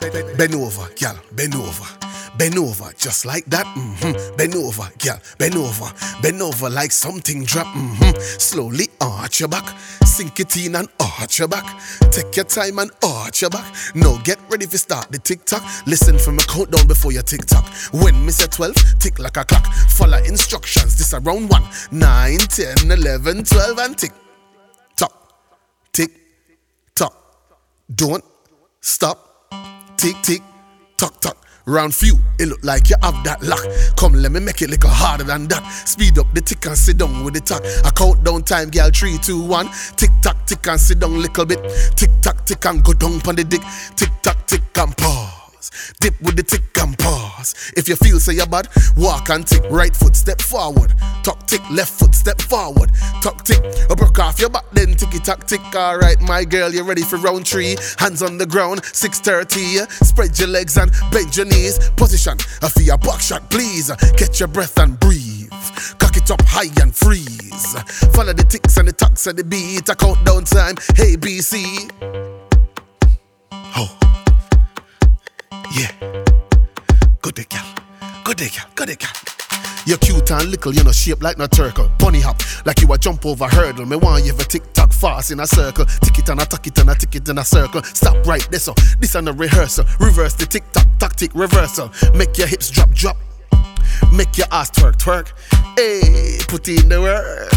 Bend over, gal, bend over. Bend over, just like that. Mm-hmm. Bend over, gal, bend over. Over like something drop. Mm-hmm. Slowly arch your back. Sink it in and arch your back. Take your time and arch your back. Now get ready to start the tick tock. Listen for my countdown before your tick tock. When me say 12, tick like a clock. Follow instructions. This around 1, 9, 10, 11, 12, and tick tock. Tick tock. Don't stop. Tick tick tock tock. Round few, it look like you have that lock. Come, let me make it little harder than that. Speed up the tick and sit down with the talk. I count down time, girl. Three, two, one. Tick tock, tick and sit down a little bit. Tick tock, tick and go down on the dick. Tick tock, tick and Dip with the tick and pause. If you feel say you're bad, walk and tick. Right foot, step forward. Tuck tick, left foot, step forward. Tuck tick, a broke off your back, then ticky tock tick. Alright, my girl, you ready for round three? Hands on the ground, 630. Spread your legs and bend your knees. Position, a for your back shot, please. Catch your breath and breathe. Cock it up high and freeze. Follow the ticks and the tucks and the beat. A countdown time, hey BC. Oh. Yeah. Good day, gal. Good day, gal. Good day, gal. You're cute and little, you know, shaped like no turtle. Bunny hop, like you a jump over hurdle. Me want you for tick tock fast in a circle. Tick it and a tuck it and a tick it in a circle. Stop right there, so this and a rehearsal. Reverse the tick tock, tactic reversal. Make your hips drop, drop. Make your ass twerk, twerk. Hey, put in the work.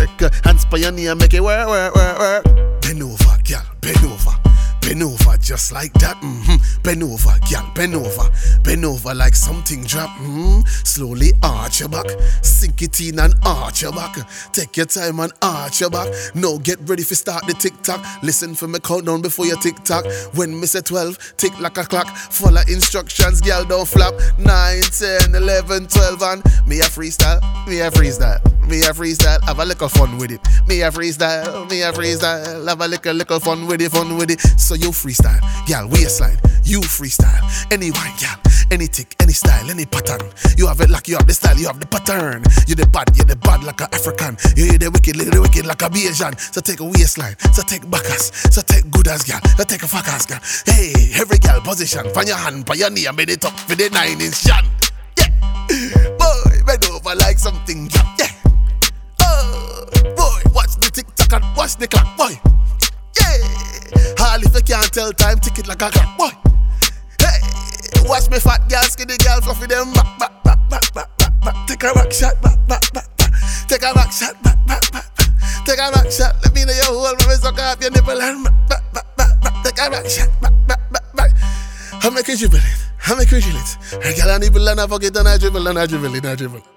Hands and make it work, work, work, work. Bend over, gal, bend over. Bend over just like that. Mm-hmm. Bend over, gal, bend over. Bend over like something drop. Mm-hmm. Slowly arch your back. Sink it in and arch your back. Take your time and arch your back. Now get ready for start the tick tock. Listen for me countdown before your tick tock. When me say 12, tick like a clock. Follow instructions, gal, don't flap. 9, 10, 11, 12, and me a freestyle. Me a freestyle. Me a freestyle. Have a little fun with it. Me a freestyle. Me a freestyle. Have a little, little fun with it, fun with it. So you freestyle, gal, waistline, you freestyle. Any wine, gal, any tick, any style, any pattern. You have it like you have the style, you have the pattern. You the bad, you the bad like a African. You the wicked, the wicked like a Bajan. So take a waistline, so take backers, so take good as gal, so take a fuck fuckers gal. Hey, every gal position, find your hand, by your knee, and bend it up for the nine inch shan. Yeah, boy, bend over like something, gal. Can't time, tick it like a clock, boy. Hey, watch me fat girl, skinny girl, fluffy them back, back, back, back, back, back, back. Take a back shot, back, back, back, back. Take a back shot, back, back, back, back. Take a back shot. Let me know your hole, me suck off your nipple and back, back, back, back, back. Take a back shot, back, back, back, back. I make you dribble it, I make you dribble it. Hey, girl, I nibble and I forget and I dribble and I dribble and I dribble.